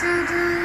So.